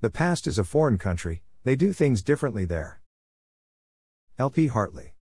The past is a foreign country, they do things differently there. LP Hartley.